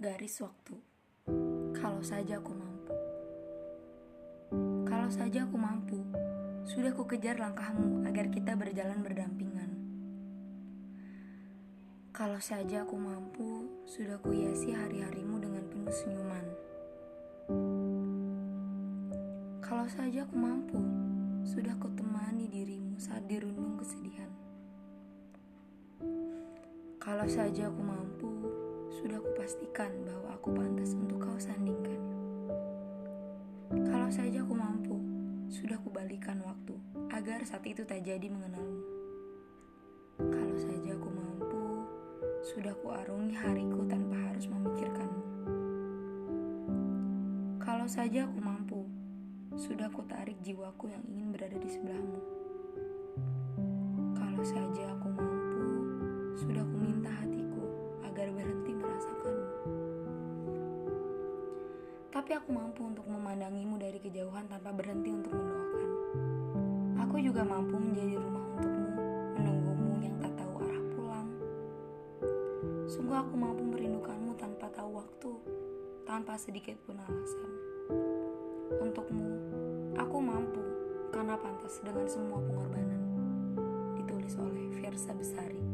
Garis waktu. Kalau saja aku mampu. Kalau saja aku mampu, sudah ku kejar langkahmu agar kita berjalan berdampingan. Kalau saja aku mampu, sudah ku hiasi hari-harimu dengan penuh senyuman. Kalau saja aku mampu, sudah ku temani dirimu saat dirundung kesedihan. Kalau saja aku mampu, sudah kupastikan bahwa aku pantas untuk kau sandingkan. Kalau saja aku mampu, sudah kubalikan waktu agar saat itu tak jadi mengenalmu. Kalau saja aku mampu, sudah kuarungi hariku tanpa harus memikirkanmu. Kalau saja aku mampu, sudah kutarik jiwaku yang ingin berada di sebelahmu. Kalau saja Tapi aku mampu untuk memandangimu dari kejauhan tanpa berhenti untuk mendoakan. Aku juga mampu menjadi rumah untukmu, menunggumu yang tak tahu arah pulang. Sungguh aku mampu merindukanmu tanpa tahu waktu, tanpa sedikit pun alasan. Untukmu, aku mampu karena pantas dengan semua pengorbanan. Ditulis oleh Fiersa Besari.